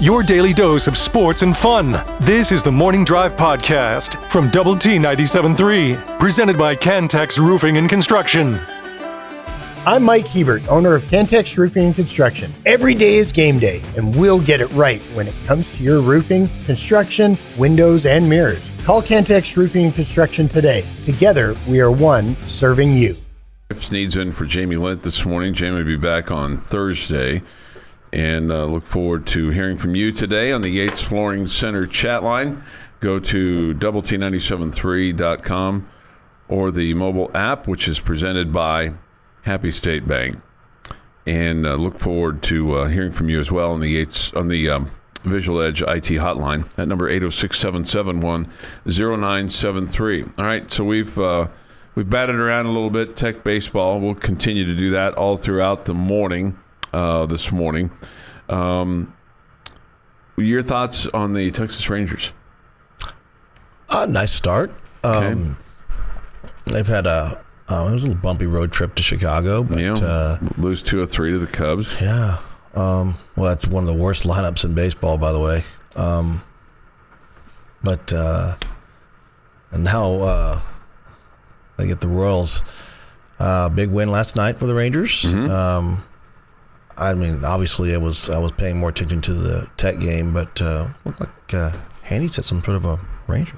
your daily dose of sports and fun. This is the Morning Drive Podcast from Double T 97.3, presented by Cantex Roofing and Construction. I'm Mike Hebert, owner of Cantex Roofing and Construction. Every day is game day, and we'll get it right when it comes to your roofing, construction, windows, and mirrors. Call Cantex Roofing and Construction today. Together, we are one serving you. Snead's in for Jamie Lent this morning. Jamie will be back on Thursday. And uh, look forward to hearing from you today on the Yates Flooring Center chat line. Go to double T973.com or the mobile app, which is presented by Happy State Bank. And uh, look forward to uh, hearing from you as well on the Yates on the um, Visual Edge IT hotline at number 806-771-0973. All right, so we've uh, we've batted around a little bit tech baseball. We'll continue to do that all throughout the morning uh, this morning. Um, your thoughts on the Texas Rangers? A nice start. Um, They've had a uh, it was a little bumpy road trip to Chicago, but yeah, uh, lose two or three to the Cubs. yeah. Um, well, that's one of the worst lineups in baseball, by the way. Um, but uh, and now uh, they get the Royals. Uh, big win last night for the Rangers. Um, I mean, obviously, I was I was paying more attention to the Tech game, but uh, looked like uh, Heaney's at some sort of a Ranger.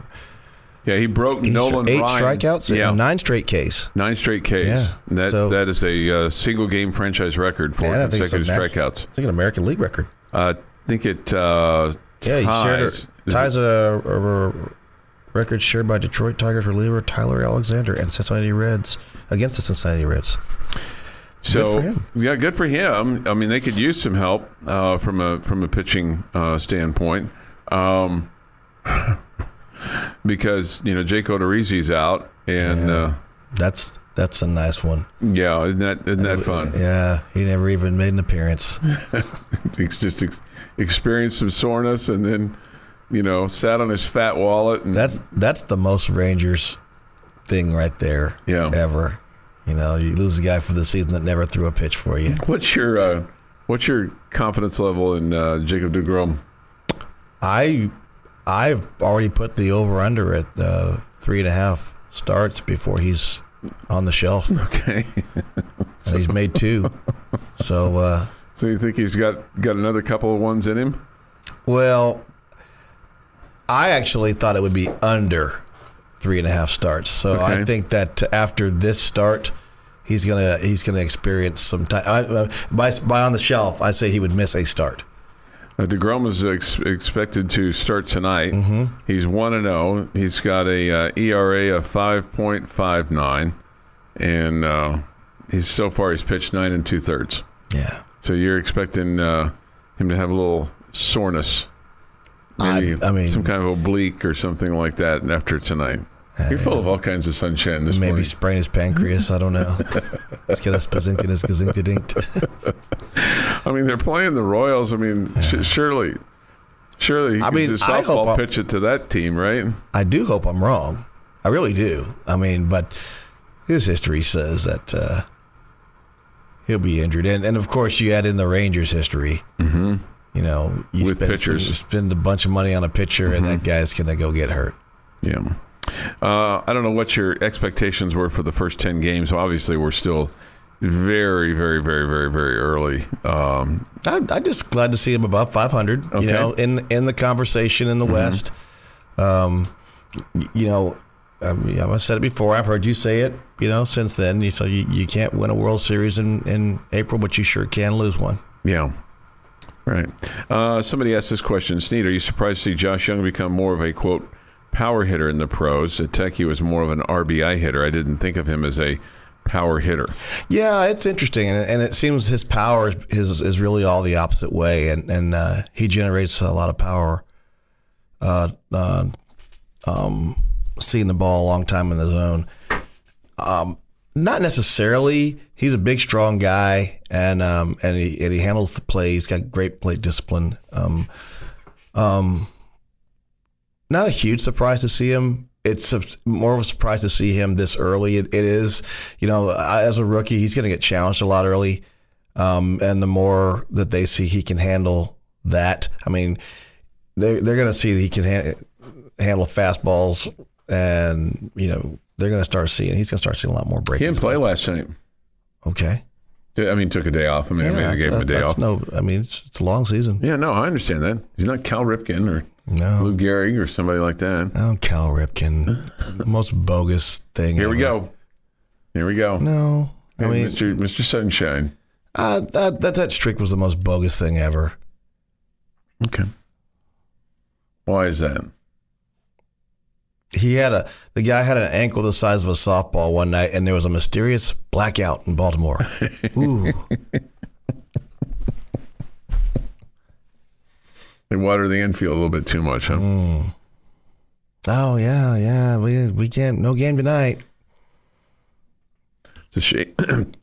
Yeah, he broke He's Nolan eight Ryan. strikeouts Yeah, nine straight Ks. nine straight Ks. Yeah. That So- that is a uh, single game franchise record for Yeah, I consecutive match- strikeouts. I think an American League record. Uh, I think it uh, Yeah, he shared ties. a, ties it- a, a, a record shared by Detroit Tigers reliever Tyler Alexander and Cincinnati Reds against the Cincinnati Reds. So him. yeah, good for him. I mean, they could use some help uh, from a from a pitching uh, standpoint, um, because you know Jake Odorizzi's out, and yeah, uh, That's that's a nice one. yeah isn't that isn't that fun? Yeah, he never even made an appearance. He's just ex- experienced some soreness, and then you know sat on his fat wallet. And, That's that's the most Rangers thing right there. Yeah. ever. You know, you lose a guy for the season that never threw a pitch for you. what's your uh, what's your confidence level in uh, Jacob Degrom? I I've already put the over under at uh, three and a half starts before he's on the shelf. Okay, so. he's made two. So, uh, so you think he's got got another couple of ones in him? well, I actually thought it would be under three and a half starts. So Okay. I think that after this start, he's gonna he's gonna experience some time. I, uh, by by on the shelf, I say he would miss a start. Uh, Degrom is ex- expected to start tonight. Mm-hmm. He's one and zero. He's got a uh, ERA of five point five nine, and uh, he's so far he's pitched nine and two thirds. Yeah. So you're expecting uh, him to have a little soreness, I- maybe I mean- some kind of oblique or something like that after tonight. You're full of all kinds of sunshine this Maybe morning. sprain his pancreas. I don't know. Let's get us pazinkinus gazinkadinkt. I mean, they're playing the Royals. I mean, sh- surely, surely he I mean, just I hope softball I'm- pitch it to that team, right? I do hope I'm wrong. I really do. I mean, but his history says that uh, he'll be injured, and and of course you add in the Rangers' history. Mm-hmm. You know, you With spend pitchers. Mm-hmm. you spend a bunch of money on a pitcher, and that guy's gonna go get hurt. Yeah. Uh, I don't know what your expectations were for the first 10 games. Obviously, we're still very, very, very, very, very early. Um, I, I'm just glad to see him above 500. Okay. Mm-hmm. You know, in in the conversation in the West. Um, you know, I mean, I've said it before. I've heard you say it. You know, since then. You- So you, you can't win a World Series in in April, but you sure can lose one. yeah. Right. Uh, somebody asked this question Snead, are you surprised to see Josh Jung become more of a, quote, power hitter in the pros? At Tech, he was more of an RBI hitter. I didn't think of him as a power hitter. Yeah, it's interesting, and, and it seems his power is is really all the opposite way, and and uh, he generates a lot of power. Uh, uh, um, seeing the ball a long time in the zone. Um, not necessarily. He's a big, strong guy, and um, and he and he handles the play. He's got great plate discipline. Um, um, not a huge surprise to see him. It's a, more of a surprise to see him this early. It, it is, you know, as a rookie, he's going to get challenged a lot early, um, and the more that they see he can handle that. I mean, they they're going to see that he can ha- handle fastballs, and you know they're going to start seeing he's going to start seeing a lot more breaking. He didn't play last night. Okay, I mean, took a day off. I mean, I mean, they gave him a day that's off. No, I mean it's, it's a long season. Yeah, no, I understand that. He's not Cal Ripken or No, Lou Gehrig or somebody like that. oh Cal Ripken, the most bogus thing. Here we go. Here we go. No, I mean Mr. Mr. Sunshine. uh, that that that streak was the most bogus thing ever. Okay. Why is that? He had a the guy had an ankle the size of a softball one night and there was a mysterious blackout in baltimore ooh They water the infield a little bit too much, huh? Hmm. oh yeah yeah we we can't no game tonight It's a shame.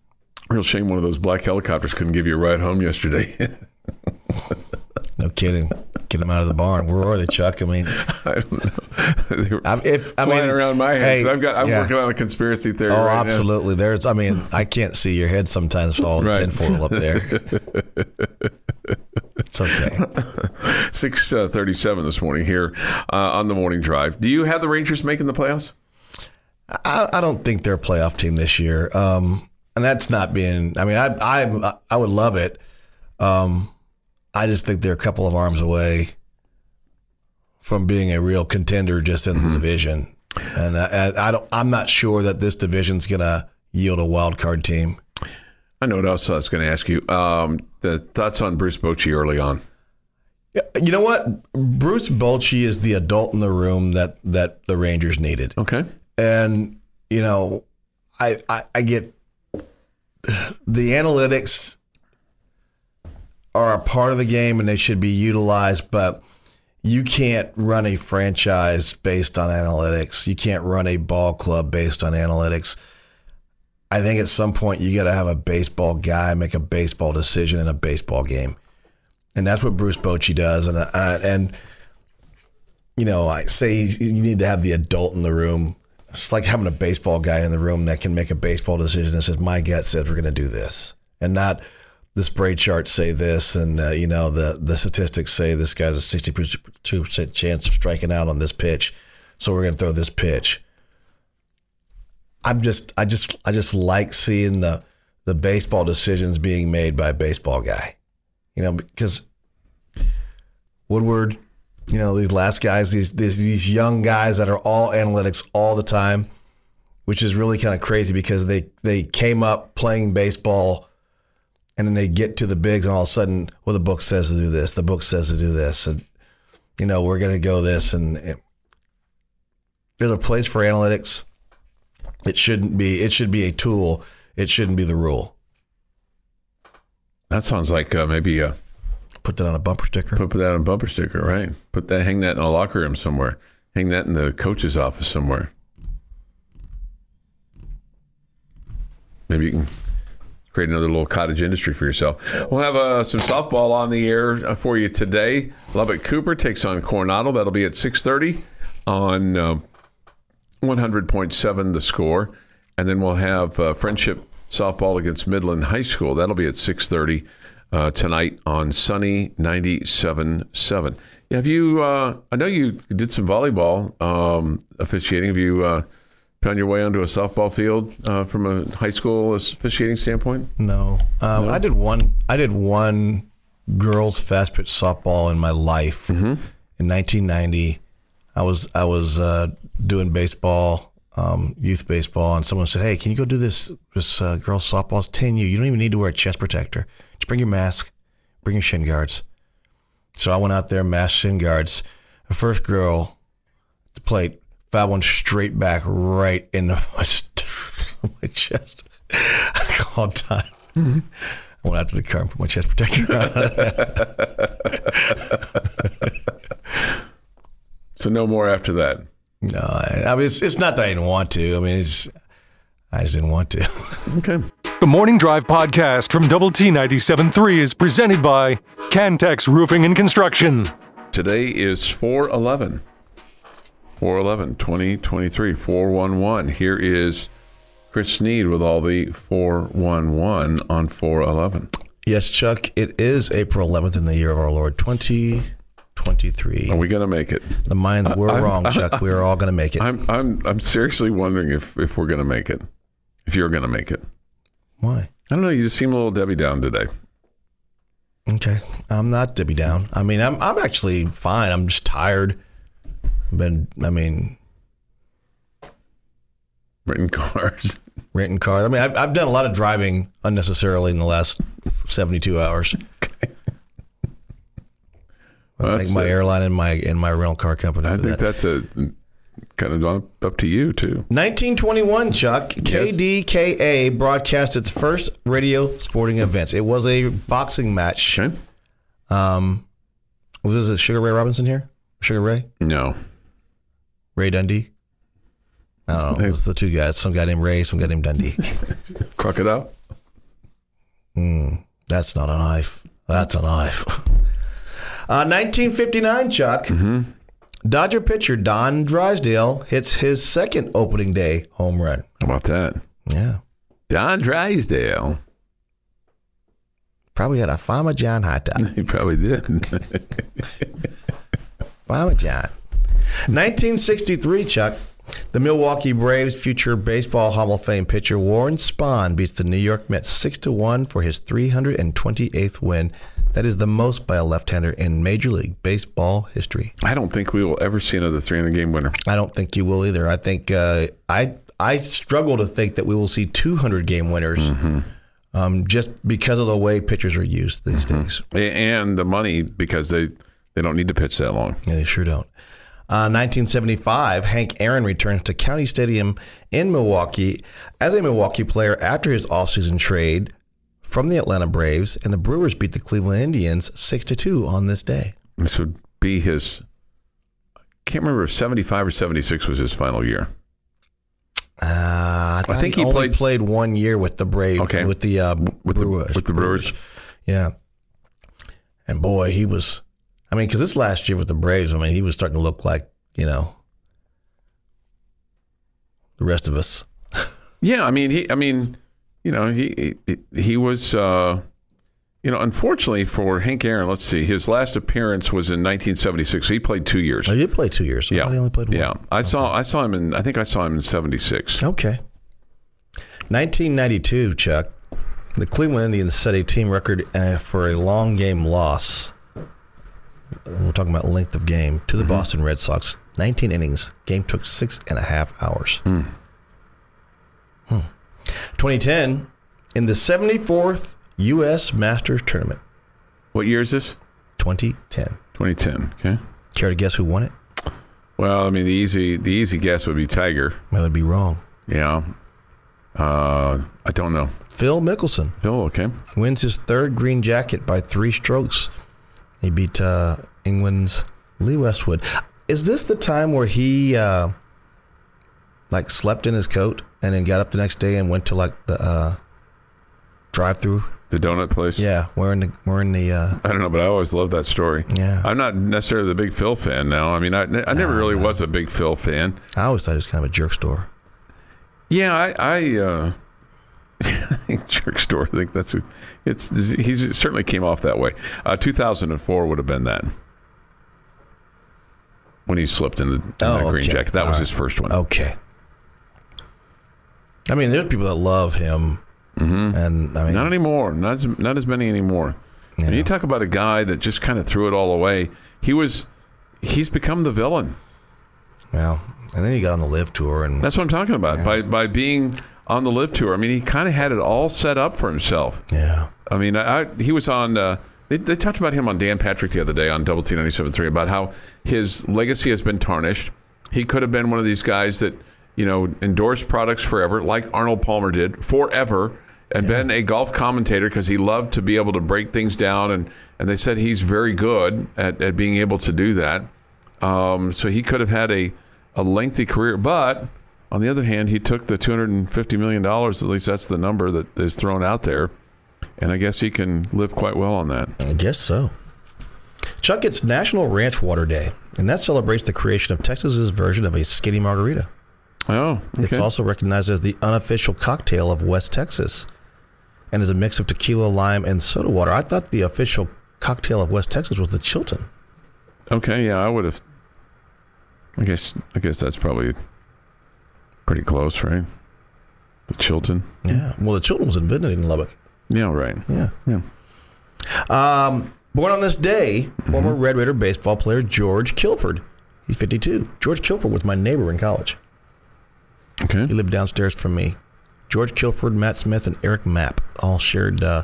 Real shame one of those black helicopters couldn't give you a ride home yesterday. no kidding get him out of the barn where are they chuck i mean I don't know. they were I'm, if i flying mean around my head. hey, I've got, I'm yeah. working on a conspiracy theory oh right absolutely there's i mean i can't see your head sometimes with all the Right. tinfoil up there it's okay now. Six uh, thirty-seven this morning here uh, on the morning drive. Do you have the Rangers making the playoffs? I, I don't think they're a playoff team this year. Um, and that's not being. I mean, I I I would love it. Um, I just think they're a couple of arms away from being a real contender just in the division. And I, I, I don't. I'm not sure that this division's gonna yield a wild card team. I know what else I was going to ask you. Um, the thoughts on Bruce Bochy early on. You know what? Bruce Bochy is the adult in the room that that the Rangers needed. Okay. and you know I, I i get the analytics are a part of the game and they should be utilized but you can't run a franchise based on analytics. You can't run a ball club based on analytics. I think at some point you got to have a baseball guy make a baseball decision in a baseball game. And that's what bruce bochy does. And I, and you know, I say you need to have the adult in the room. It's like having a baseball guy in the room that can make a baseball decision that says, "My gut says we're going to do this," and not the spray charts say this, and uh, you know the the statistics say this guy's a sixty two percent chance of striking out on this pitch, so we're going to throw this pitch. I'm just, I just, I just like seeing the the baseball decisions being made by a baseball guy, you know, because Woodward you know these last guys these, these these young guys that are all analytics all the time which is really kind of crazy because they they came up playing baseball and then they get to the bigs and all of a sudden well the book says to do this the book says to do this and you know we're going to go this and it, there's a place for analytics it shouldn't be it should be a tool it shouldn't be the rule That sounds like uh, maybe uh, put that on a bumper sticker put that on a bumper sticker, right? Put that, hang that in a locker room somewhere. Hang that in the coach's office somewhere. Maybe you can create another little cottage industry for yourself. We'll have uh, some softball on the air uh, for you today. Lubbock Cooper takes on Coronado. That'll be at 6:30 on uh, 100.7 the score, and then we'll have uh, Friendship softball against Midland High School. That'll be at 6:30 uh, tonight on Sunny 97.7. Yeah, have you? Uh, I know you did some volleyball um, officiating. Have you uh, found your way onto a softball field uh, from a high school officiating standpoint? No. Um, I did one. I did one girls fast pitch softball in my life in 1990. I was I was uh, doing baseball, um, youth baseball, and someone said, "Hey, can you go do this this uh, girls softball? It's 10 U. You don't even need to wear a chest protector. Just bring your mask, bring your shin guards." So I went out there, mask, shin guards. The first girl at the plate fouled one straight back right in my, st- my chest. I called time. I went out to the car and put my chest protector on. So no more after that. no, I, I mean it's, it's not that I didn't want to. I mean, it's I just didn't want to. Okay. The Morning Drive podcast from Double T 97.3 is presented by Cantex Roofing and Construction. Today is 411. 411, 2023, 411. Here is Chris Snead with all the 411 on 411. Yes, Chuck, it is April 11th in the year of our Lord 2023. Are we going to make it? The minds were I'm- wrong, Chuck. We are all going to make it. I'm I'm I'm seriously wondering if if we're going to make it. If you're going to make it. Why? I don't know. You just seem a little Debbie down today. Okay. I'm not Debbie down. I mean, I'm I'm actually fine. I'm just tired. Been, I mean, Renting cars. renting cars. I mean, I've, I've done a lot of driving unnecessarily in the last 72 hours. I Well, thank that's my a- airline and my and my rental car company. I think that. that's a kind of up, to you too. 1921, Chuck, KDKA broadcast its first radio sporting events. It was a boxing match. Okay. Um, was it Sugar Ray Robinson here? Sugar Ray? No. Ray Dundee? I don't know. It's the two guys. Some guy named Ray, some guy named Dundee. Crocodile. That's not a knife. That's a knife. Uh, 1959, Chuck. Dodger pitcher Don Drysdale hits his second opening day home run. How about that? Yeah. Don Drysdale. Probably had a Farmer John hot dog. He probably did. Farmer John. 1963, Chuck. The Milwaukee Braves future baseball Hall of Fame pitcher Warren Spahn beats the New York Mets 6 to 1 for his 328th win. That is the most by a left-hander in Major League Baseball history. I don't think we will ever see another 300 game winner. I don't think you will either. I think uh, I I struggle to think that we will see 200 game winners, um, just because of the way pitchers are used these days. And the money because they, they don't need to pitch that long. Yeah, they sure don't. Uh, 1975, Hank Aaron returns to County Stadium in Milwaukee as a Milwaukee player after his offseason trade from the Atlanta Braves, and the Brewers beat the Cleveland Indians 6 to 2 on this day. This would be his. I can't remember if 75 or 76 was his final year. Uh, I, think he only played- played one year with the Braves, Okay. with the uh, With the- Brewers. with the Brewers. Yeah. And boy, he was, I mean, because this last year with the Braves, I mean, he was starting to look like, you know, the rest of us. Yeah, I mean, he. I mean, you know, he he, he was. Uh, you know, unfortunately for Hank Aaron, let's see, his last appearance was in 1976. So he played two years. Oh, he did play two years. I yeah, he only played one. yeah. I saw I saw him in. I think I saw him in 76. Okay. 1992, Chuck. The Cleveland Indians set a team record uh, for a long game loss. We're talking about length of game to the Boston Red Sox. 19 innings. Game took six and a half hours. Hmm. 2010, in the 74th U.S. Masters Tournament. What year is this? 2010. 2010. Okay. Care to guess who won it? Well, I mean, the easy the easy guess would be Tiger. I would be wrong. Yeah. Uh, I don't know. Phil Mickelson. Phil, okay. wins his third green jacket by three strokes. He beat uh, England's Lee Westwood. Is this the time where he uh, like slept in his coat and then got up the next day and went to like the uh, drive-through? The donut place. Yeah, wearing the wearing the uh, I don't know, but I always loved that story. Yeah. I'm not necessarily the big Phil fan now. I mean, I, I never really was a big Phil fan. I always thought it was kind of a jerk store. Yeah, I, I, uh, jerk store. I think that's a, it's. He certainly came off that way. Uh, 2004 would have been that when he slipped in, the, in Oh, that green okay. jacket. That was All his first one. Okay. I mean, there's people that love him, and I mean, Mm-hmm. Not anymore. Not as not as many anymore. And you talk about a guy that just kind of threw it all away. He was. He's become the villain. well, and then he got on the live tour, and That's what I'm talking about. By by being on the live tour, I mean, he kind of had it all set up for himself. yeah, I mean, I, he was on. Uh, they, they talked about him on Dan Patrick the other day on Double T 97.3 about how his legacy has been tarnished. He could have been one of these guys that you know endorsed products forever, like Arnold Palmer did forever, and been a golf commentator because he loved to be able to break things down. And and they said he's very good at, at being able to do that. Um, so he could have had a a lengthy career, but. On the other hand, he took the $250 million, at least that's the number that is thrown out there, and I guess he can live quite well on that. I guess so. Chuck, it's National Ranch Water Day, and that celebrates the creation of Texas's version of a skinny margarita. Oh, okay. It's also recognized as the unofficial cocktail of West Texas. and is a mix of tequila, lime, and soda water. I thought the official cocktail of West Texas was the Chilton. Okay, yeah, I would have. I guess I guess that's probably pretty close, right? The Chilton. Yeah. Well, the Chilton was invented in Lubbock. Yeah, right. Yeah. Yeah. Um, born on this day, former Red Raider baseball player George Kilford. He's 52. George Kilford was my neighbor in college. Okay. He lived downstairs from me. George Kilford, Matt Smith, and Eric Mapp all shared uh,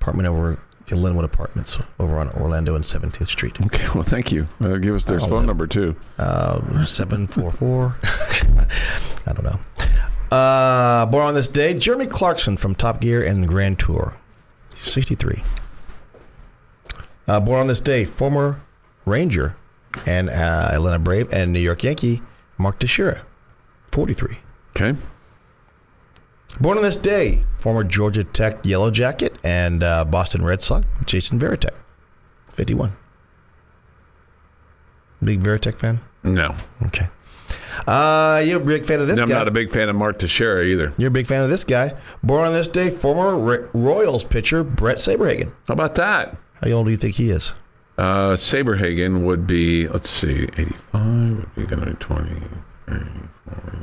apartment over the Linwood Apartments over on Orlando and 17th Street. Okay. Well, thank you. Uh, give us their phone number too. Uh, 744. I don't know. Uh, born on this day, Jeremy Clarkson from Top Gear and the Grand Tour. He's 63. Uh, born on this day, former Ranger and uh, Atlanta Brave and New York Yankee, Mark Teixeira, 43. Okay. Born on this day, former Georgia Tech Yellow Jacket and uh, Boston Red Sox, Jason Varitek, 51. Big Varitek fan? No, Okay. Uh, you're a big fan of this I'm guy. not a big fan of Mark Teixeira either. You're a big fan of this guy. Born on this day, former Ro- Royals pitcher Bret Saberhagen. How about that? How old do you think he is? Uh, Saberhagen would be, let's see, 85 would be going to be 20. 30, 40.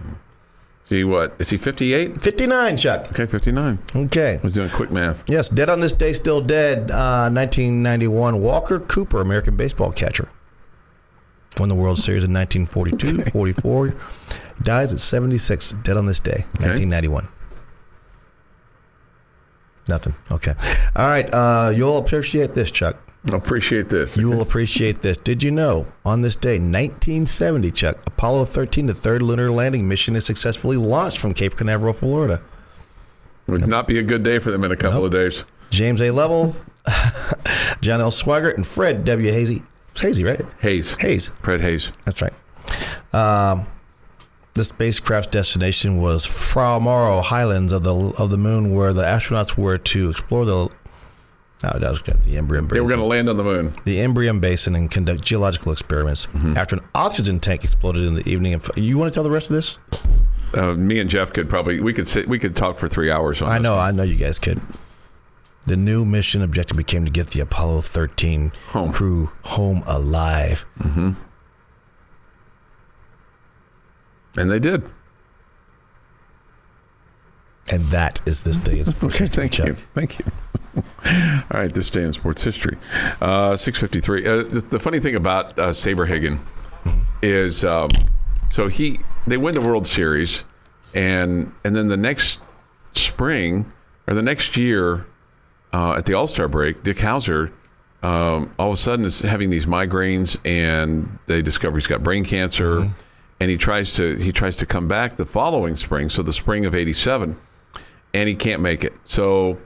See what? Is he 58? 59, Chuck. Okay, 59. Okay. I was doing quick math. Yes, dead on this day, still dead. Uh, 1991, Walker Cooper, American baseball catcher. Won the World Series in 1942, 44. Dies at 76, dead on this day, 1991. Nothing. Okay. All right. Uh, you'll appreciate this, Chuck. Appreciate this. You will appreciate this. Did you know on this day, 1970, Chuck, Apollo 13, the third lunar landing mission, is successfully launched from Cape Canaveral, Florida? Would not be a good day for them in a couple of days. James A. Lovell, John L. Swigert, and Fred W. Hazy. It's Hazy, right? Haise. Haise. Fred Haise. That's right. Um, the spacecraft's destination was Fra Mauro Highlands of the of the moon, where the astronauts were to explore the. Oh, that was the Imbrium Basin. They were going to land on the moon. the Imbrium Basin and conduct geological experiments. After an oxygen tank exploded in the evening, of, you want to tell the rest of this? Uh, me and Jeff could probably we could sit we could talk for three hours on. I this. know, I know you guys could. The new mission objective became to get the Apollo 13 Home. crew home alive. and they did. And that is this day in sports Okay, history, thank Chuck. you, thank you. All right, this day in sports history, uh, six fifty three. Uh, the, the funny thing about uh, Saberhagen is, um, so he they win the World Series, and and then the next spring or the next year uh, at the All Star break, Dick Howser um, all of a sudden is having these migraines, and they discover he's got brain cancer, and he tries to he tries to come back the following spring, so the spring of '87 and he can't make it. So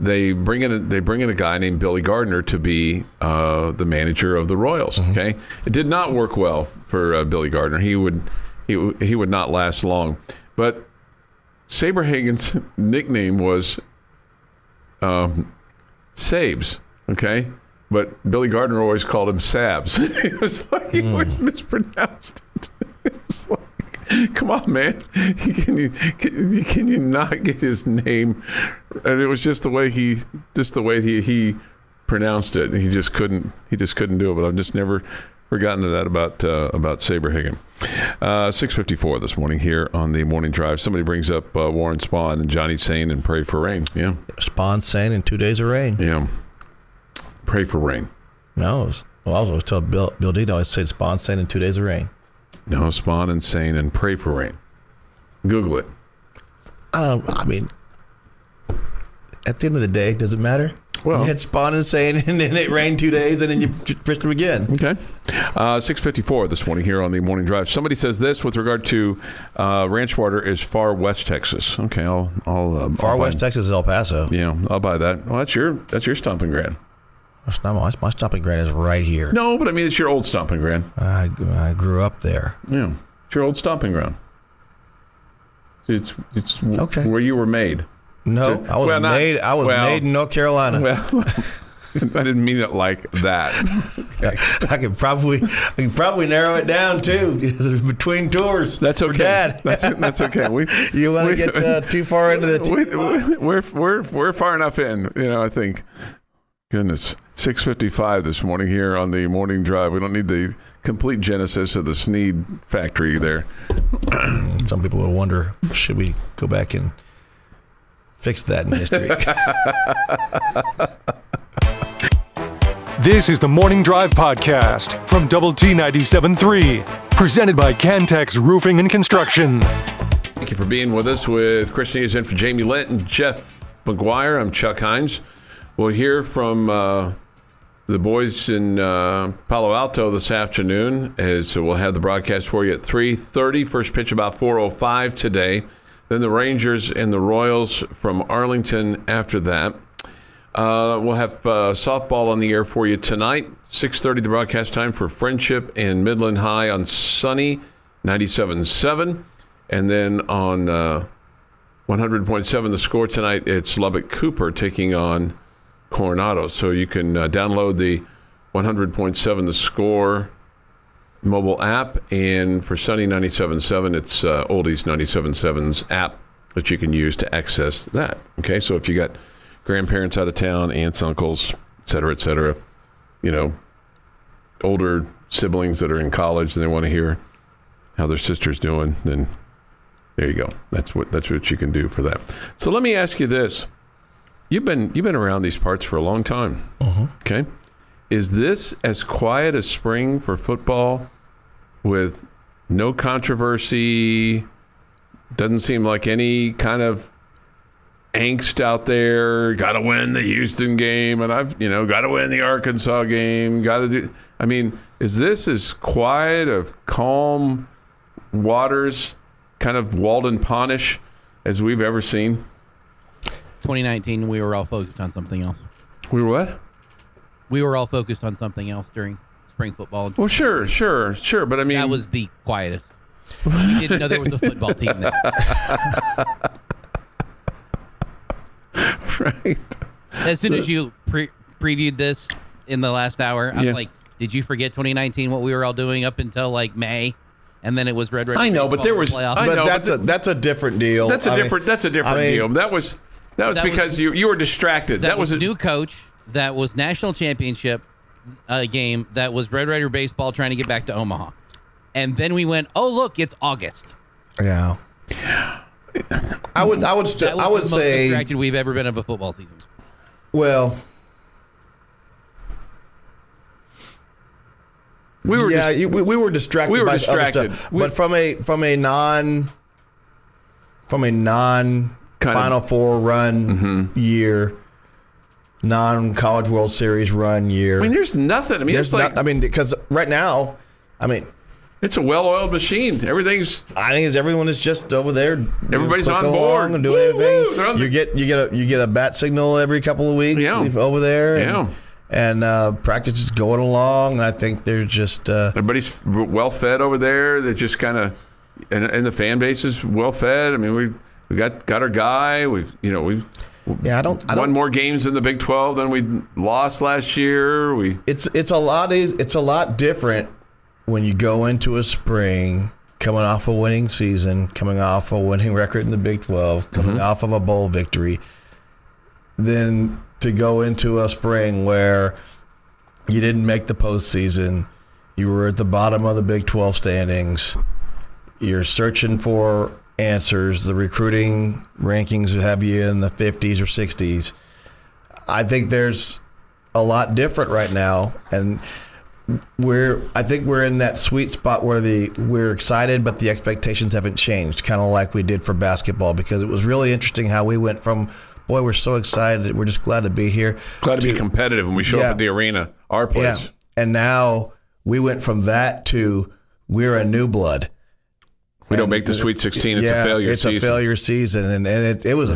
they bring in a, they bring in a guy named Billy Gardner to be uh, the manager of the Royals. Okay, it did not work well for uh, Billy Gardner. He would he he would not last long. But Saberhagen's nickname was um, Sabes. Okay. But Billy Gardner always called him Sabs. it was like he always mispronounced it. It's like, come on, man. Can you, can, you- can you not get his name? And it was just the way he, just the way he, he pronounced it. He just couldn't, he just couldn't do it. But I've just never forgotten that about, uh, about Saberhagen. Uh, 654 this morning here on the morning drive. Somebody brings up uh, Warren Spahn and Johnny Sain and pray for rain. Yeah. Spahn Sain and two days of rain. Yeah. Pray for rain. No, was, well, I was always tell Bill, Bill Dino, I said Spahn Sain and two days of rain. No, Spahn and Sain and pray for rain. Google it. I don't, I mean, at the end of the day, does it matter? Well- you had Spahn and and then it rained two days, and then you fished them again. Okay. Uh, 654 this morning here on the morning drive. Somebody says this with regard to uh, ranch water is far west Texas. Okay, I'll, I'll uh, Far I'll West Texas is El Paso. Yeah, I'll buy that. Well, that's your that's your stomping ground. That's not my, my stomping ground is right here. No, but I mean it's your old stomping ground. I, I grew up there. Yeah, it's your old stomping ground. It's it's Okay. where you were made. No, I was Well, not- made. I was well- made in North Carolina. Well, I didn't mean it like that. I could probably I could probably narrow it down too between tours. That's okay. That's, that's okay. We, you want to get uh, too far into the we, we, we're we're we're far enough in. You know, I think. Goodness, six fifty-five this morning here on the morning drive. We don't need the complete genesis of the Snead factory there. Some people will wonder, should we go back and fix that in history? This is the Morning Drive Podcast from Double T 97.3, presented by Cantex Roofing and Construction. Thank you for being with us. With Chris Nees in for Jamie Lent and Jeff McGuire, I'm Chuck Heinz. We'll hear from uh, the boys in uh, Palo Alto this afternoon. As we'll have the broadcast for you at 3:30. First pitch about 4:05 today. Then the Rangers and the Royals from Arlington after that. Uh, we'll have uh, softball on the air for you tonight. 6:30 the broadcast time for Friendship and Midland High on Sunny 97.7. And then on uh, 100.7 the score tonight, it's Lubbock Cooper taking on Coronado. So you can uh, download the 100.7 the score mobile app. And for Sunny 97.7, it's uh, Oldies 97.7's app that you can use to access that. Okay, so if you got grandparents out of town, aunts, uncles, et cetera, et cetera, you know, older siblings that are in college and they want to hear how their sister's doing, then there you go. That's what that's what you can do for that. So let me ask you this: You've been you've been around these parts for a long time. Okay, is this as quiet as spring for football, with no controversy? Doesn't seem like any kind of angst out there. Got to win the Houston game, and I've you know got to win the Arkansas game. Got to do. I mean, is this as quiet of calm waters, kind of Walden Ponish, as we've ever seen? 2019, we were all focused on something else. We were what? We were all focused on something else during spring football. Well, sure, sure, sure, but I mean, that was the quietest. We didn't know there was a football team there. right. As soon as you pre- previewed this in the last hour, I Yeah. was like, "Did you forget 2019? What we were all doing up until like May, and then it was red, red. I know, but there in the was- playoffs. But know, that's but a that's a different deal. That's a I mean- different. that's a different I mean, deal. That was that was That was- because you you were distracted. that, That, was, was a new coach. That was national championship uh, game. That was Red Raider baseball trying to get back to Omaha, and then we went. Oh look, it's August. Yeah. I would I would That st- I would the most say distracted we've ever been of a football season. well We were yeah dis- you, we, we were distracted we were by other distracted. stuff. We- but from a from a non from a non Kind of- Mm-hmm. Final Four run year, non College World Series run year. I mean, there's nothing. I mean, there's it's like not. I mean, because right now, I mean, it's a well-oiled machine. Everything's I think is everyone is just over there. Everybody's on board. and doing Woo, woo. Everything. the- You get you get a you get a bat signal every couple of weeks Yeah. over there. And, Yeah. And uh, practice is going along, and I think they're just uh, everybody's well fed over there. They're just kind of, and, and the fan base is well fed. I mean, we we got got our guy. We've you know we've yeah. I don't. I won don't more games in the Big Twelve than we lost last year. We it's it's a lot is it's a lot different when you go into a spring coming off a winning season, coming off a winning record in the Big 12, coming Mm-hmm. off of a bowl victory, than to go into a spring where you didn't make the postseason, you were at the bottom of the Big 12 standings, you're searching for answers, the recruiting rankings have you in the 50s or 60s. I think there's a lot different right now, and we're I think we're in that sweet spot where the we're excited, but the expectations haven't changed, kind of like we did for basketball, because it was really interesting how we went from boy, we're so excited, we're just glad to be here, glad to be competitive when we show Yeah. up at the arena, our yeah, place. and now we went from that to we're a new blood. We don't make the Sweet 16. It's yeah, a failure It's season. Mm-hmm. a failure season, and, and it, it was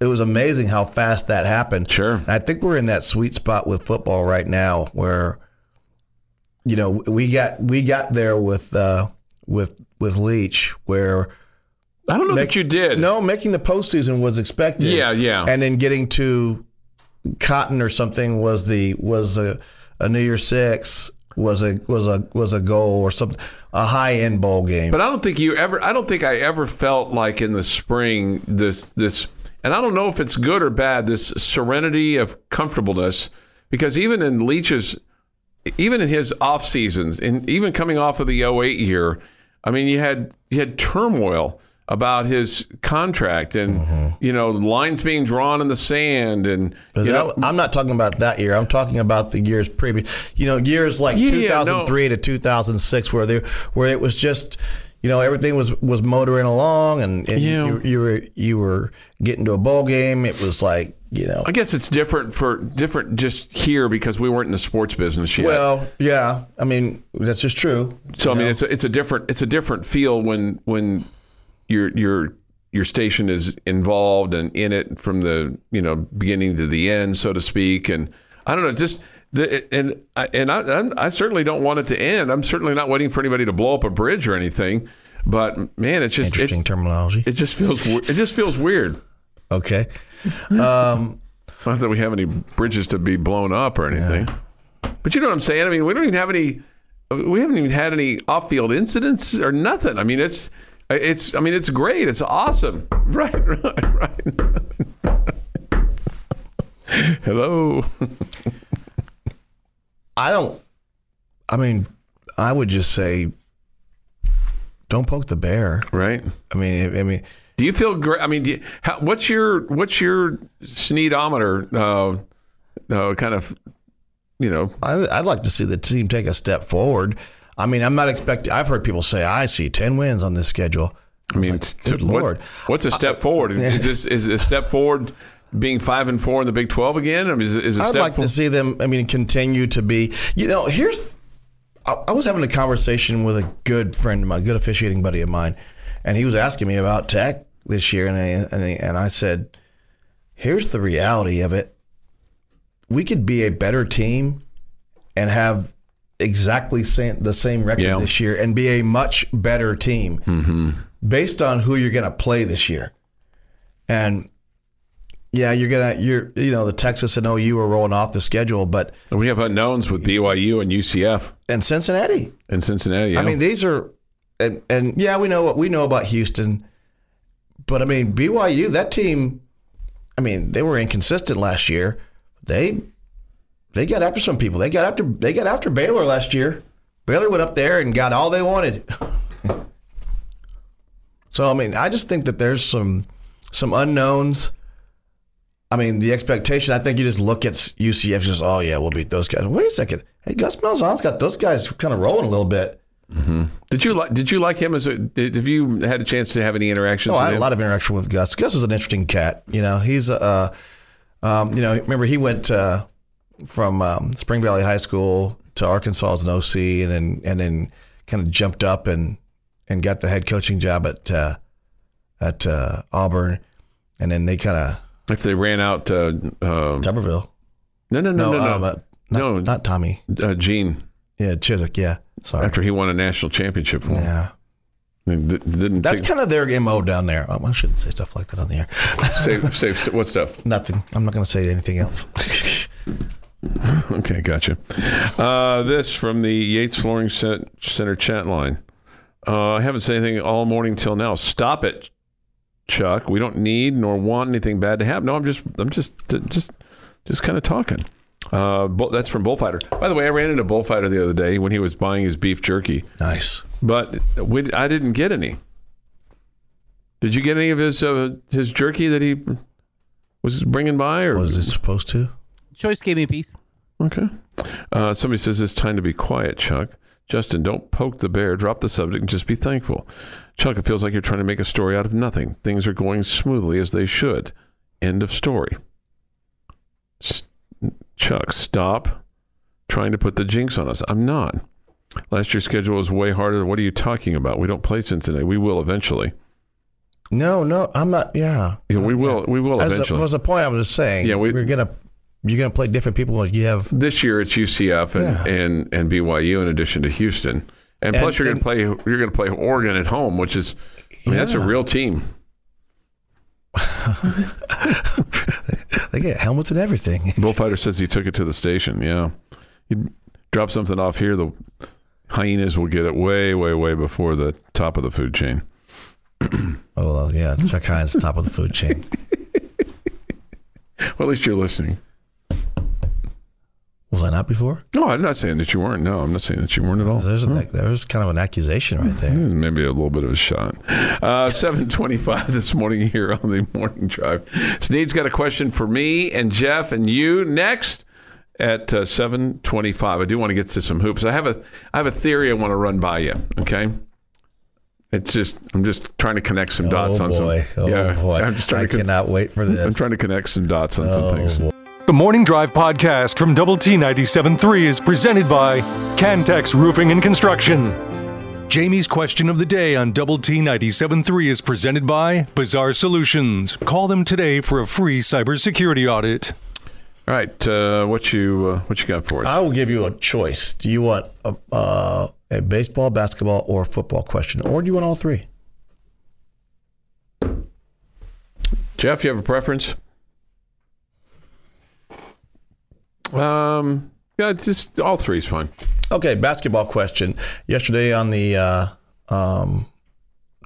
it was amazing how fast that happened. Sure. And I think we're in that sweet spot with football right now, where you know we got we got there with uh, with with Leach, where I don't know Make- that you did. no making the postseason was expected. Yeah, yeah. and then getting to Cotton or something was the was a, a New Year Six was a was a was a goal or something a high end bowl game. But I don't think you ever. I don't think I ever felt like in the spring this this, and I don't know if it's good or bad. This serenity of comfortableness, because even in Leach's, even in his off seasons, and even coming off of the 08 year, I mean, you had you had turmoil about his contract and mm-hmm. you know lines being drawn in the sand and you know I'm not talking about that year. I'm talking about the years previous. You know, years like Yeah, yeah, 2003 to 2006, where they where it was just, you know, everything was was motoring along, and, and Yeah. you, you were you were getting to a bowl game. It was like, you know, I guess it's different for different just here because we weren't in the sports business yet. well, yeah. I mean, that's just true. So I mean, it's a, it's a different it's a different feel when when your your your station is involved and in it from the you know beginning to the end, so to speak. And I don't know, just the, and I, and I I'm- I certainly don't want it to end. I'm certainly not waiting for anybody to blow up a bridge or anything. But man, it's just Interesting it, terminology. it just feels it just feels weird. Okay. Um, Not that we have any bridges to be blown up or anything. But you know what I'm saying? I mean, we don't even have any. We haven't even had any off-field incidents or nothing. I mean, it's it's. I mean, it's great. It's awesome. Right, right, right. Hello. I don't. I mean, I would just say, don't poke the bear. Right. I mean, I mean, Do you feel great? I mean, do you, how, what's your what's your sneedometer? Uh, uh, kind of, you know. I, I'd like to see the team take a step forward. I mean, I'm not expecting. I've heard people say, "I see ten wins on this schedule." I mean, good what- Lord. what's a step forward? Is this is a step forward being five and four in the Big Twelve again? I mean, is, is I'd like to see them. I mean, continue to be. You know, here's. I, I was having a conversation with a good friend of mine, good officiating buddy of mine, and he was asking me about Tech this year, and I, and, I, and I said, "Here's the reality of it. We could be a better team and have exactly same, the same record Yeah. this year, and be a much better team mm-hmm. based on who you're going to play this year, and." Yeah, you're gonna you're you know the Texas and OU are rolling off the schedule, but We have unknowns with BYU and UCF and Cincinnati. and Cincinnati. I mean, these are and and yeah, we know what we know about Houston, but I mean BYU that team. I mean, they were inconsistent last year. They they got after some people. They got after they got after Baylor last year. Baylor went up there and got all they wanted. so I mean, I just think that there's some some unknowns. I mean, the expectation. I think you just look at UCF, just oh yeah, we'll beat those guys. Wait a second, hey, Gus Malzahn's got those guys kind of rolling a little bit. did you like did you like him as a? Did, have you had a chance to have any interactions Oh, I had a lot of interaction with Gus. Gus is an interesting cat. You know, he's a, uh, um, you know, remember he went uh, from um, Springdale High School to Arkansas as an OC, and then and then kind of jumped up and and got the head coaching job at uh, at uh, Auburn, and then they kind of if they ran out, to uh, Tuberville. no, no, no, no, no, um, uh, not, No. not Tommy. uh, Gene Yeah, Chizik. Yeah, sorry. after he won a national championship. For yeah, d- that's take- kind of their mo down there. Um, I shouldn't say stuff like that on the air. save, save, what stuff? Nothing. I'm not going to say anything else. Okay, gotcha. Uh, this from the Yates Flooring Center chat line. Uh, I haven't said anything all morning till now. Stop it, Chuck. We don't need nor want anything bad to happen. No, I'm just, I'm just, just, just kind of talking. Uh, bull- that's from Bullfighter. By the way, I ran into Bullfighter the other day when he was buying his beef jerky, nice. but we, I didn't get any. Did you get any of his uh, his jerky that he was bringing by, or Was it supposed to? Choice gave me a piece. Okay. Uh, somebody says it's time to be quiet, Chuck. Justin, don't poke the bear. Drop the subject and just be thankful. Chuck, it feels like you're trying to make a story out of nothing. Things are going smoothly as they should. End of story. S- Chuck, stop trying to put the jinx on us. I'm not. Last year's schedule was way harder. What are you talking about? We don't play Cincinnati. We will eventually. No, no, I'm not. Yeah, Yeah, we will. We will As eventually. the, was the point I was just saying. Yeah, we- we, are gonna you're gonna play different people. You have this year it's UCF and, Yeah. and, and BYU in addition to Houston. And, And- plus you're going to play you're going to play Oregon at home, which is I mean, that's a real team. they get helmets and everything. Bullfighter says he took it to the station. Yeah, you drop something off here, the hyenas will get it way, way, way before the top of the food chain. Oh well, yeah, Chuck Heinz, top of the food chain. Well, at least you're listening. Was I not before? No, I'm not saying that you weren't. No, I'm not saying that you weren't at all. There's an, there's kind of an accusation right there. Maybe a little bit of a shot. Uh, 725 this morning here on the morning drive. Snead's got a question for me and Jeff and you next at uh, 725. I do want to get to some hoops. I have a I have a theory I want to run by you. Okay. It's just I'm just trying to connect some dots oh on boy, some. oh yeah, boy! I'm just trying I to. con- cannot wait for this. I'm trying to connect some dots on some Oh, things. boy. The Morning Drive podcast from Double T 97.3 is presented by Cantex Roofing and Construction. Jamie's question of the day on Double T 97.3 is presented by Bizarre Solutions. Call them today for a free cybersecurity audit. All right, uh, what you uh, what you got for us? I will give you a choice. Do you want a, uh, a baseball, basketball, or football question, or do you want all three? Jeff, you have a preference? Um, yeah, just all three is fine. Okay, basketball question. Yesterday on the uh, um,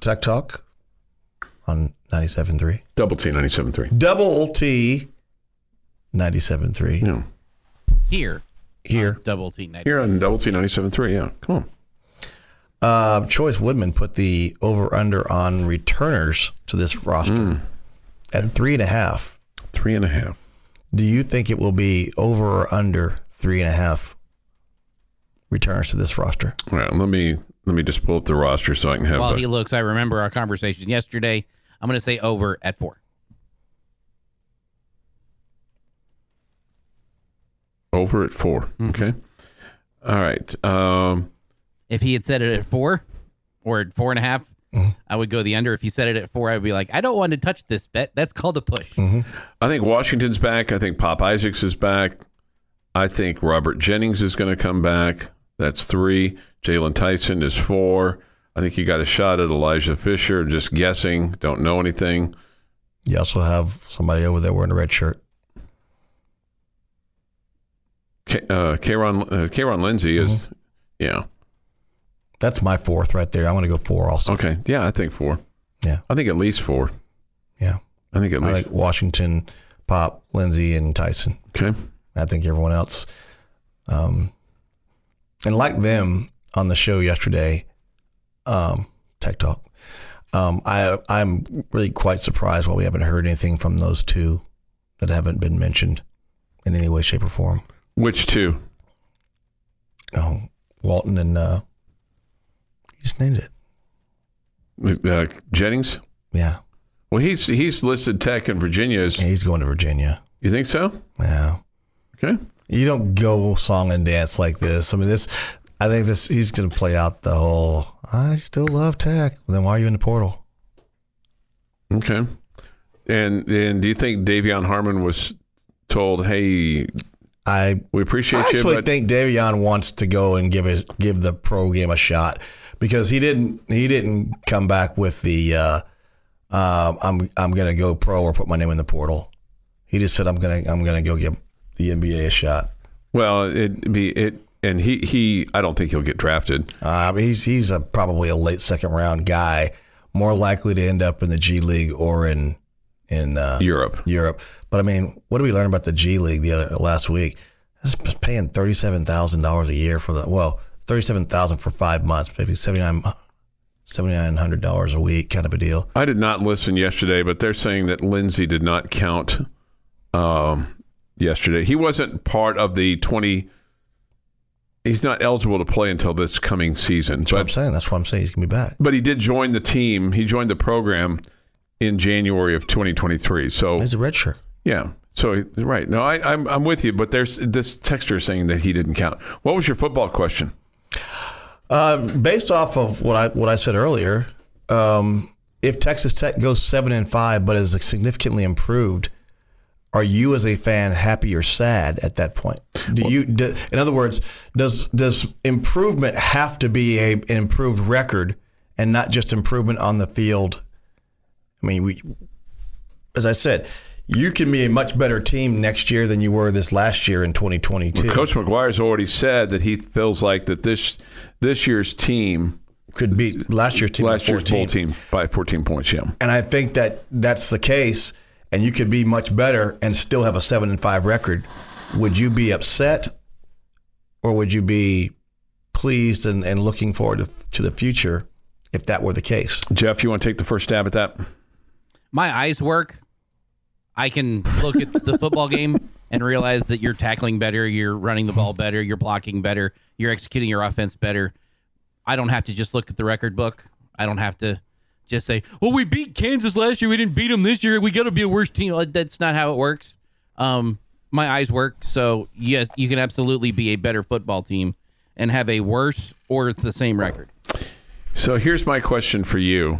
Tech Talk on 97.3. Double T 97.3. Double T 97.3 Yeah. Here, here. double T night. Here on Double T 97.3. Yeah. Come on. Uh, Choice Woodman put the over under on returners to this roster at three and a half. Three and a half. Do you think it will be over or under three and a half returners to this roster? All right. Let me let me just pull up the roster so I can have. While a- he looks, I remember our conversation yesterday. I'm going to say over at four. over at 4 Okay. All right. Um, If he had said it at four or at four and a half, I would go the under. If you said it at four, I would be like, I don't want to touch this bet. That's called a push. I think Washington's back. I think Pop Isaacs is back. I think Robert Jennings is going to come back. That's three. Jaylon Tyson is four. I think you got a shot at Elijah Fisher. Just guessing. Don't know anything. You also have somebody over there wearing a red shirt. K- uh, Kayron, uh, Kayron Lindsay is, yeah. That's my fourth right there. I'm going to go four also. Okay. Yeah, I think four. Yeah. I think at least four. Yeah. I think at I least. like Washington, Pop, Lindsay, and Tyson. okay. I think everyone else. Um, and like them on the show yesterday, um, Tech Talk, um, I, I'm really quite surprised why we haven't heard anything from those two that haven't been mentioned in any way, shape, or form. Which two? Oh, Walton and uh, just named it. Uh, Jennings? Yeah. Well, he's he's listed Tech in Virginia as. yeah, he's going to Virginia. You think so? Yeah. Okay. You don't go song and dance like this. I mean, this. I think this. He's going to play out the whole. I still love tech. Then why are you in the portal? Okay. And and do you think De'Vion Harmon was told, "Hey, I we appreciate I you, actually but think De'Vion wants to go and give his give the pro game a shot because he didn't he didn't come back with the uh, um, I'm I'm gonna go pro or put my name in the portal. He just said I'm gonna I'm gonna go give the NBA a shot. well, it be it." And he, he, I don't think he'll get drafted. Uh, he's he's a, probably a late second round guy, more likely to end up in the G League or in in uh, Europe. Europe. But I mean, what did we learn about the G League the other last week? It's paying thirty seven thousand dollars a year for the well, thirty seven thousand for five months, maybe seventy nine. $7,900 a week, kind of a deal. I did not listen yesterday, but they're saying that Lindsay did not count um, yesterday. He wasn't part of the 20. He's not eligible to play until this coming season. That's what I'm But, saying. That's what I'm saying. He's gonna be back. but he did join the team. He joined the program in January of 2023. So, He's a red shirt. yeah. So, right. No, I, I'm, I'm with you, but there's this texter saying that he didn't count. What was your football question? Uh, based off of what I what I said earlier, um, if Texas Tech goes seven and five, but is significantly improved, are you as a fan happy or sad at that point? Do you, do, in other words, does does improvement have to be a, an improved record and not just improvement on the field? I mean, we, as I said, you can be a much better team next year than you were this last year in 2022. Coach McGuire's already said that he feels like that this this year's team, could beat last year's team. last year's 14. bowl team, by 14 points. Yeah. And I think that that's the case, and you could be much better and still have a seven and five record. Would you be upset, or would you be pleased and, and looking forward to, to the future if that were the case? Jeff, you want to take the first stab at that? my eyes work. I can look at the football game and realize that you're tackling better, you're running the ball better, you're blocking better, you're executing your offense better. I don't have to just look at the record book. I don't have to just say, "Well, we beat Kansas last year. We didn't beat them this year. We got to be a worse team." That's not how it works. Um, my eyes work, so yes, you can absolutely be a better football team and have a worse or the same record. So here's my question for you.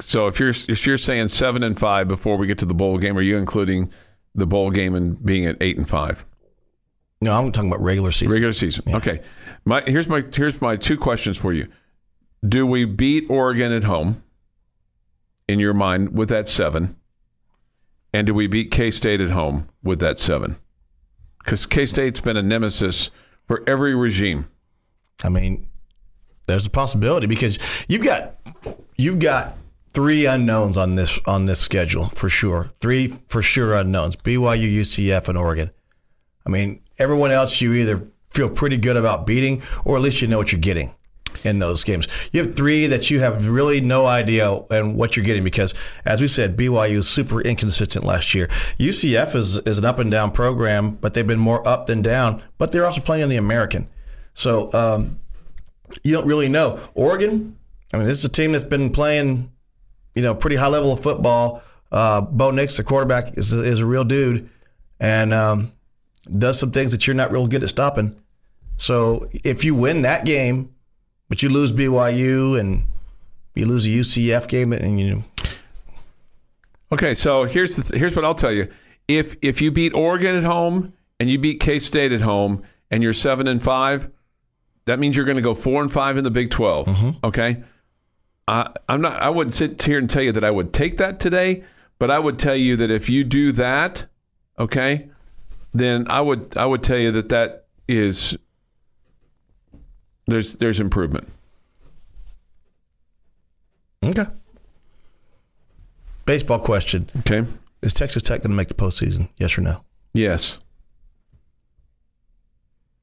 So if you're if you're saying seven and five before we get to the bowl game, are you including the bowl game and being at eight and five? No, I'm talking about regular season. Regular season. Okay. My here's my here's my two questions for you. Do we beat Oregon at home in your mind with that seven? And do we beat K State at home with that seven? Because K State's been a nemesis for every regime. I mean, there's a possibility because you've got you've got three unknowns on this on this schedule for sure. Three for sure unknowns: BYU, UCF, and Oregon. I mean, everyone else you either feel pretty good about beating, or at least you know what you're getting in those games. You have three that you have really no idea and what you're getting because, as we said, BYU is super inconsistent last year. UCF is is an up and down program, but they've been more up than down. But they're also playing in the American, so um, you don't really know. Oregon, I mean, this is a team that's been playing, you know, pretty high level of football. Uh, Bo Nix, the quarterback, is a, is a real dude, and um, does some things that you're not real good at stopping. So if you win that game, but you lose BYU and you lose a UCF game, and you know, Okay, so here's the, here's what I'll tell you. If if you beat Oregon at home and you beat K State at home and you're seven and five, that means you're going to go four and five in the Big 12 Okay, I, I'm not. I wouldn't sit here and tell you that I would take that today, but I would tell you that if you do that, okay, then I would I would tell you that that is there's there's improvement. okay. Baseball question: Okay. Is Texas Tech going to make the postseason? Yes or no? Yes.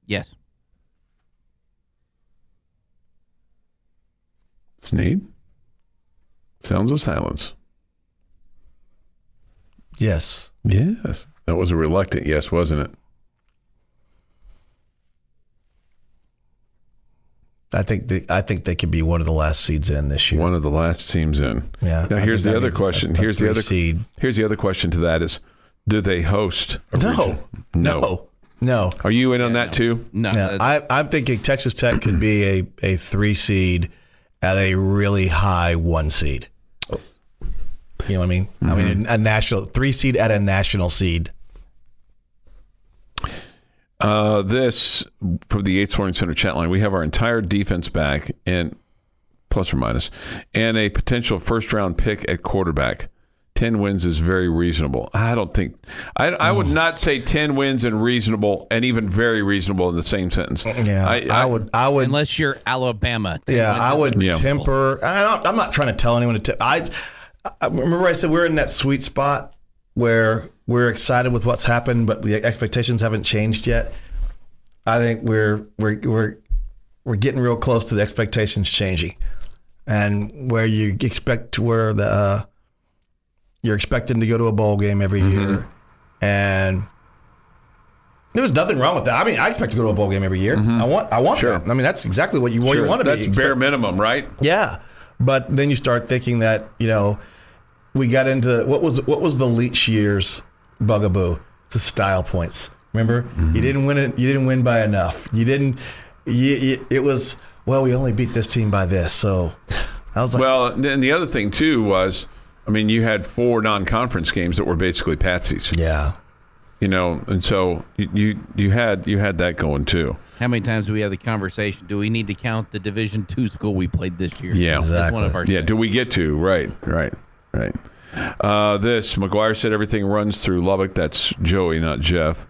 Yes. Snead. Sounds of silence. Yes. Yes. That was a reluctant yes, wasn't it? I think they, I think they could be one of the last seeds in this year. One of the last teams in. Yeah, Now I here's the other means a- question. a here's the other seed. Here's the other question to that is do they host a No. region? No. No. No. Are you in on that too? No. Yeah, that's- I, I'm thinking Texas Tech could be a, a three seed at a really high one seed. You know what I mean? I mean, a national three seed at a national seed. Uh, this from the Yates Flooring Center chat line. We have our entire defense back and plus or minus, and a potential first round pick at quarterback. Ten wins is very reasonable. I don't think I, I would not say ten wins and reasonable and even very reasonable in the same sentence. Yeah, I, would. I would. unless you're Alabama. Yeah, I would Yeah. temper. I don't, I'm not trying to tell anyone to. T- I, I remember I said we're in that sweet spot where we're excited with what's happened, but the expectations haven't changed yet. I think we're we're we're we're getting real close to the expectations changing, and where you expect to where the uh, you're expecting to go to a bowl game every year, and there was nothing wrong with that. I mean, I expect to go to a bowl game every year. I want I want Sure. that. I mean, that's exactly what you what you want to that's be. bare minimum, right? Yeah, but then you start thinking that you know we got into what was what was the Leach years bugaboo? The style points. Remember, mm-hmm. you didn't win it. You didn't win by enough. You didn't. You, you, it was well. We only beat this team by this. So I was like, Well, then the other thing too was, I mean, you had four non-conference games that were basically patsies. yeah. You know, and so you you, you had you had that going too. How many times do we have the conversation? Do we need to count the Division two school we played this year? Yeah. That's one of our. Yeah. Do we get to right? Right. Right. Uh, this McGuire said everything runs through Lubbock. That's Joey, not Jeff.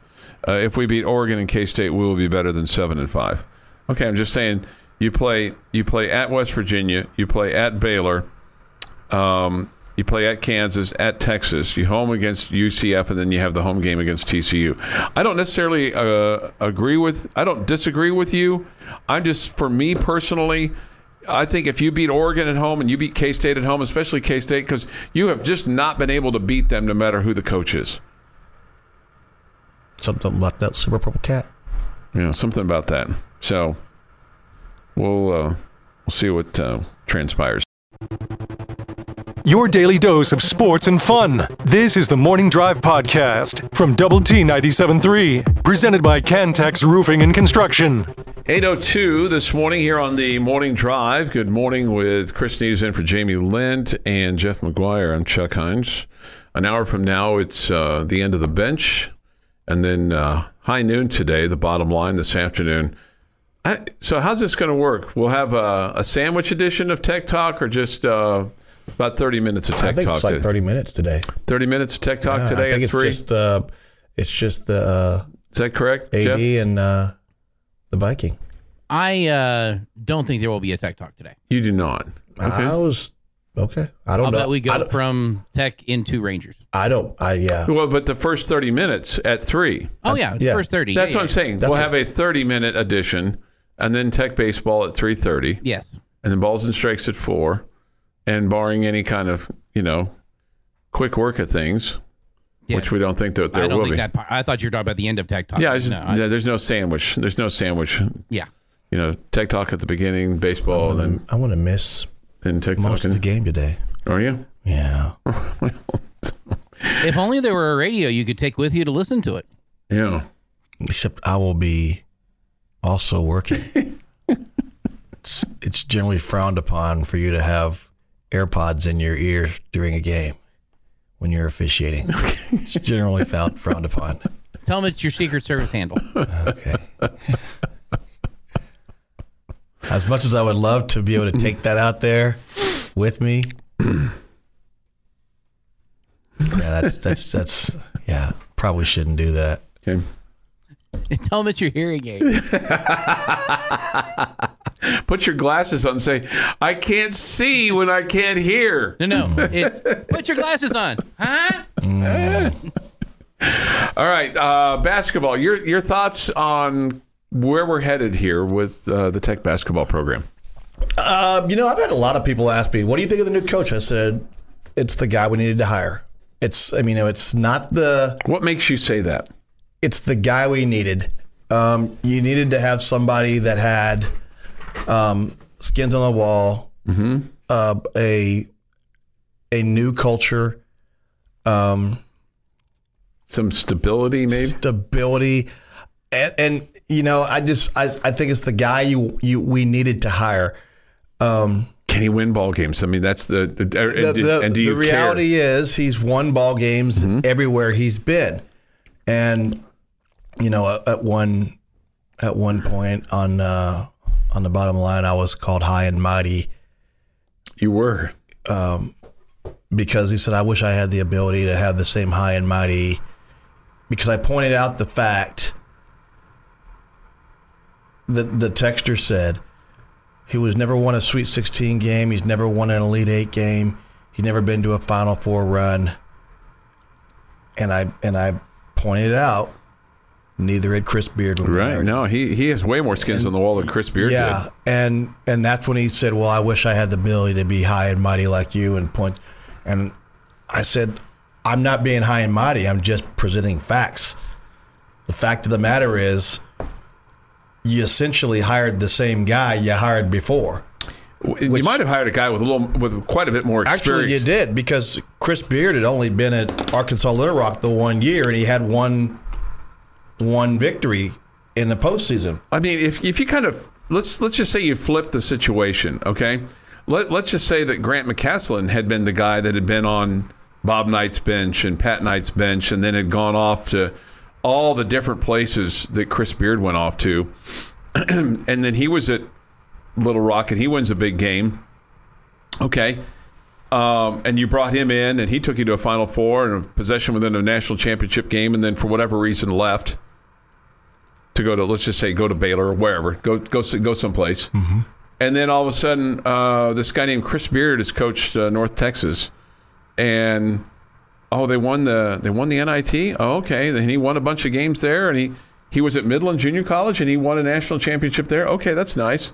Uh, if we beat Oregon and K State, we will be better than seven and five. Okay, I'm just saying. You play you play at West Virginia. You play at Baylor. Um, you play at Kansas, at Texas. You home against UCF, and then you have the home game against TCU. I don't necessarily uh, agree with. I don't disagree with you. I'm just for me personally. I think if you beat Oregon at home and you beat K State at home, especially K State, because you have just not been able to beat them no matter who the coach is. Something like that super purple cat. Yeah, something about that. So we'll uh, we'll see what uh, transpires. Your daily dose of sports and fun. This is the Morning Drive Podcast from Double T 97.3, presented by Cantex Roofing and Construction. 802 this morning here on the Morning Drive. Good morning with Chris Snead in for Jamie Lent and Jeff McGuire. I'm Chuck Heinz. An hour from now, it's uh, the end of the bench. And then uh, high noon today, the bottom line this afternoon. I, so, how's this going to work? We'll have a, a, sandwich edition of Tech Talk or just uh, about 30 minutes of Tech Talk. I think Talk? it's like today? 30 minutes today. 30 minutes of Tech Talk Yeah, today I think at it's 3? just uh, it's just the uh, Is that correct, AD Jeff? and uh, the Viking. I uh, don't think there will be a tech talk today. You do not. Okay. I was okay. I don't I'll know. bet we I go don't, from tech into Rangers. I don't. I yeah. Well, but the first 30 minutes at 3. Oh yeah, yeah. first thirty. That's yeah, what I'm yeah. saying. That's we'll what- have a 30 minute edition, and then Tech baseball at 3:30, Yes. and then balls and strikes at four, and barring any kind of you know quick work of things, Yeah. which we don't think that there I don't will think be. that. Part, I thought you were talking about the end of tech talk. yeah, just, No, I- yeah, there's no sandwich. There's no sandwich. yeah. You know, Tech talk at the beginning, baseball, and then I want to miss then Tech most of the game today. Are you? Yeah. If only there were a radio you could take with you to listen to it. Yeah. Except I will be also working. it's, it's generally frowned upon for you to have AirPods in your ear during a game when you're officiating. it's generally found, frowned upon. Tell them it's your Secret Service handle. Okay. As much as I would love to be able to take that out there with me. yeah, that's that's that's yeah. Probably shouldn't do that. Okay. and tell them it's your hearing aid. Put your glasses on. and Say, I can't see when I can't hear. No, no. It's put your glasses on, huh? All right, uh, basketball. Your your thoughts on where we're headed here with uh, the Tech basketball program? Um, you know, I've had a lot of people ask me, "What do you think of the new coach?" I said, "It's the guy we needed to hire." It's, I mean, it's not the, What makes you say that? it's the guy we needed. Um, you needed to have somebody that had um, skins on the wall, uh, a a new culture, um, Some stability, maybe. stability, and, and you know, I just I, I think it's the guy you you we needed to hire. Um, Can he win ball games? I mean, that's the. the, the, and, do- the- and do the you reality is he's won ball games everywhere he's been, and you know at, at one at one point on uh, on the bottom line, I was called high and mighty? You were. Um, because he said I wish I had the ability to have the same high and mighty because I pointed out the fact that the texture said he was never won a Sweet 16 game. He's never won an Elite Eight game. He's never been to a Final Four run. And I and I pointed out neither had Chris Beard. Right. No, he, he has way more skins on the wall than Chris Beard Yeah, did. and and that's when he said, "Well, I wish I had the ability to be high and mighty like you and point." And I said, "I'm not being high and mighty. I'm just presenting facts. The fact of the matter is, you essentially hired the same guy you hired before. you Which- might have hired a guy with a little, with quite a bit more experience. Actually, you did because Chris Beard had only been at Arkansas Little Rock the one year, and he had one one victory in the postseason. I mean, if if you kind of let's let's just say you flip the situation, okay? Let let's just say that Grant McCasland had been the guy that had been on Bob Knight's bench and Pat Knight's bench, and then had gone off to all the different places that Chris Beard went off to, and then he was at Little Rock and he wins a big game. Okay, um, and you brought him in, and he took you to a Final Four and a possession within a national championship game, and then for whatever reason left to go to let's just say go to Baylor or wherever, go go go someplace, and then all of a sudden uh, this guy named Chris Beard has coached uh, North Texas, and oh they won the they won the NIT. Oh, okay, and he won a bunch of games there, and he he was at Midland Junior College and he won a national championship there. Okay, that's nice.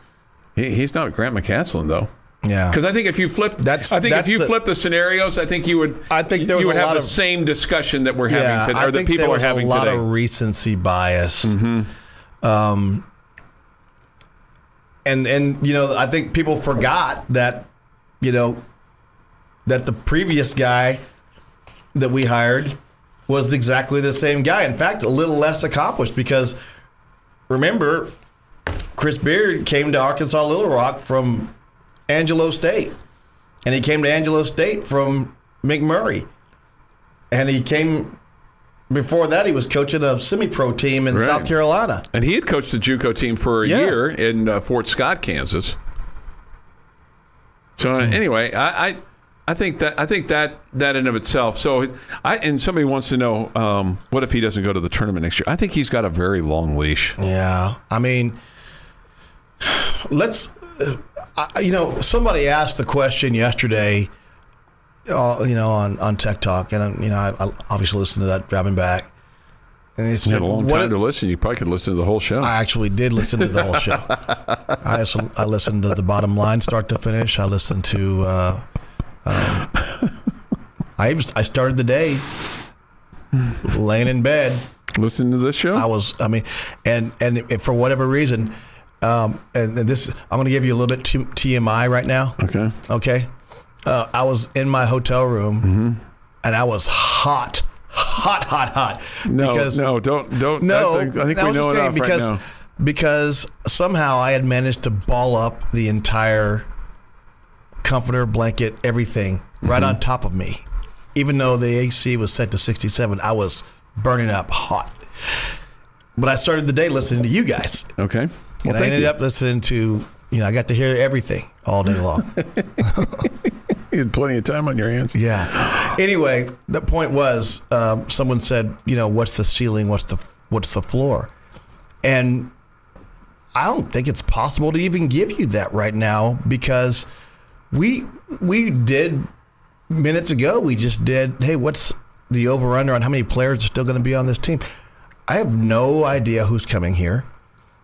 He, he's not Grant McCasland though. Yeah. Because I think if you flipped, That's- I think that's if you the- flip the scenarios, I think you would. I think there you would have the of- same discussion that we're having yeah, today, I or that think people are having a lot today. Mm-hmm. of recency bias. Um, and and you know, I think people forgot that you know that the previous guy that we hired was exactly the same guy. In fact, a little less accomplished because remember, Chris Beard came to Arkansas Little Rock from Angelo State, and he came to Angelo State from McMurry, and he came. Before that, he was coaching a semi-pro team in Right. South Carolina. and he had coached the JUCO team for a Yeah. year in uh, Fort Scott, Kansas. So uh, Hmm. anyway, I, I I think that I think that that in of itself. So I and somebody wants to know um, what if he doesn't go to the tournament next year? I think he's got a very long leash. Yeah, I mean, let's. I, you know, somebody asked the question yesterday. Uh, you know, on on Tech Talk, and um, you know, I, I obviously listened to that driving back, and it's You had a long time to listen. You probably could listen to the whole show. I actually did listen to the whole show. I listened, I listened to the bottom line, start to finish. I listened to. Uh, um, I even, I started the day laying in bed. listening to this show. I was, I mean, and and for whatever reason, um, and this, I'm going to give you a little bit t- TMI right now. okay. Okay, uh, I was in my hotel room, Mm-hmm. and I was hot, hot, hot, hot. No, because, no, don't, don't. no. I think, I think we know enough because right now. because somehow I had managed to ball up the entire comforter, blanket, everything right Mm-hmm. on top of me. Even though the AC was set to 67, I was burning up hot. But I started the day listening to you guys. Okay. Well, and I ended you. up listening to, you know, I got to hear everything all day long. You had plenty of time on your hands. yeah. Anyway, the point was, um, someone said, you know, what's the ceiling? What's the what's the floor? And I don't think it's possible to even give you that right now because we we did minutes ago. We just did. Hey, what's the over under on how many players are still going to be on this team? I have no idea who's coming here.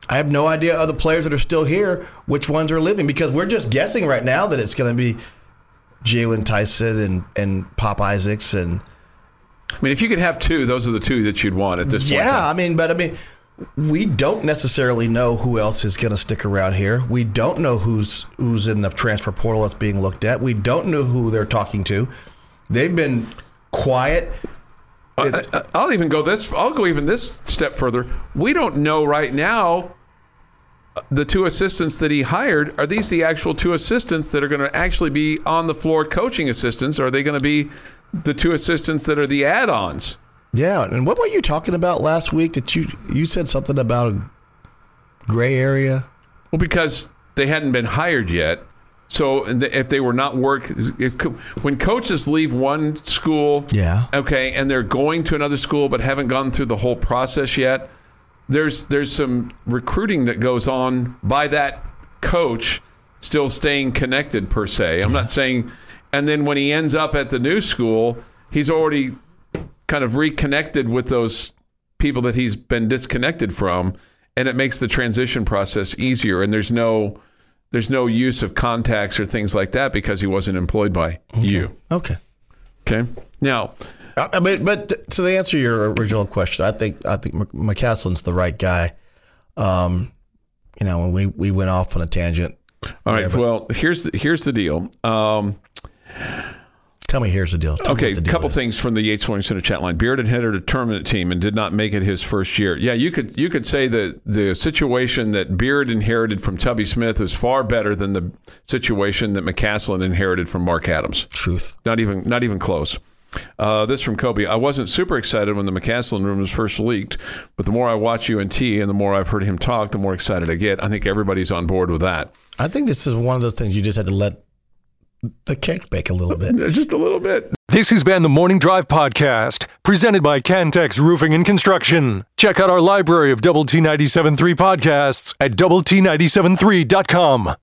I have no idea of the players that are still here, which ones are living, because we're just guessing right now that it's going to be Jaylon Tyson and, and Pop Isaacs and I mean, if you could have two, those are the two that you'd want at this point. yeah. I mean, but I mean, we don't necessarily know who else is going to stick around here. We don't know who's who's in the transfer portal that's being looked at. We don't know who they're talking to. They've been quiet. Uh, it's- I, I'll even go this. I'll go even this step further. We don't know right now. The two assistants that he hired are these the actual two assistants that are going to actually be on the floor coaching assistants? Or are they going to be the two assistants that are the add-ons? Yeah, and what were you talking about last week? That you you said something about a gray area. Well, because they hadn't been hired yet. So if they were not work, if when coaches leave one school, Yeah. okay, and they're going to another school but haven't gone through the whole process yet, there's there's some recruiting that goes on by that coach still staying connected per se. I'm not saying, and then when he ends up at the new school, he's already kind of reconnected with those people that he's been disconnected from and it makes the transition process easier. And there's no there's no use of contacts or things like that because he wasn't employed by you. Okay. okay? Now I mean, but to answer your original question, I think I think McCasland's the right guy. Um, you know, when we, we went off on a tangent. all right Yeah, but- well here's the, here's the deal um, Tell me, here's the deal. Tell Okay, a couple is. things from the Yates Flooring Center chat line. Beard inherited a tournament team and did not make it his first year. Yeah, you could you could say that the situation that Beard inherited from Tubby Smith is far better than the situation that McCasland inherited from Mark Adams. Truth. Not even not even close. Uh, this from Kobe. I wasn't super excited when the McCasland rumors first leaked, but the more I watch UNT and the more I've heard him talk, the more excited I get. I think everybody's on board with that. I think this is one of those things you just had to let the cake bake a little bit. Just a little bit. This has been the Morning Drive Podcast, presented by Cantex Roofing and Construction. Check out our library of Double T97.3 podcasts at double T97.3.com.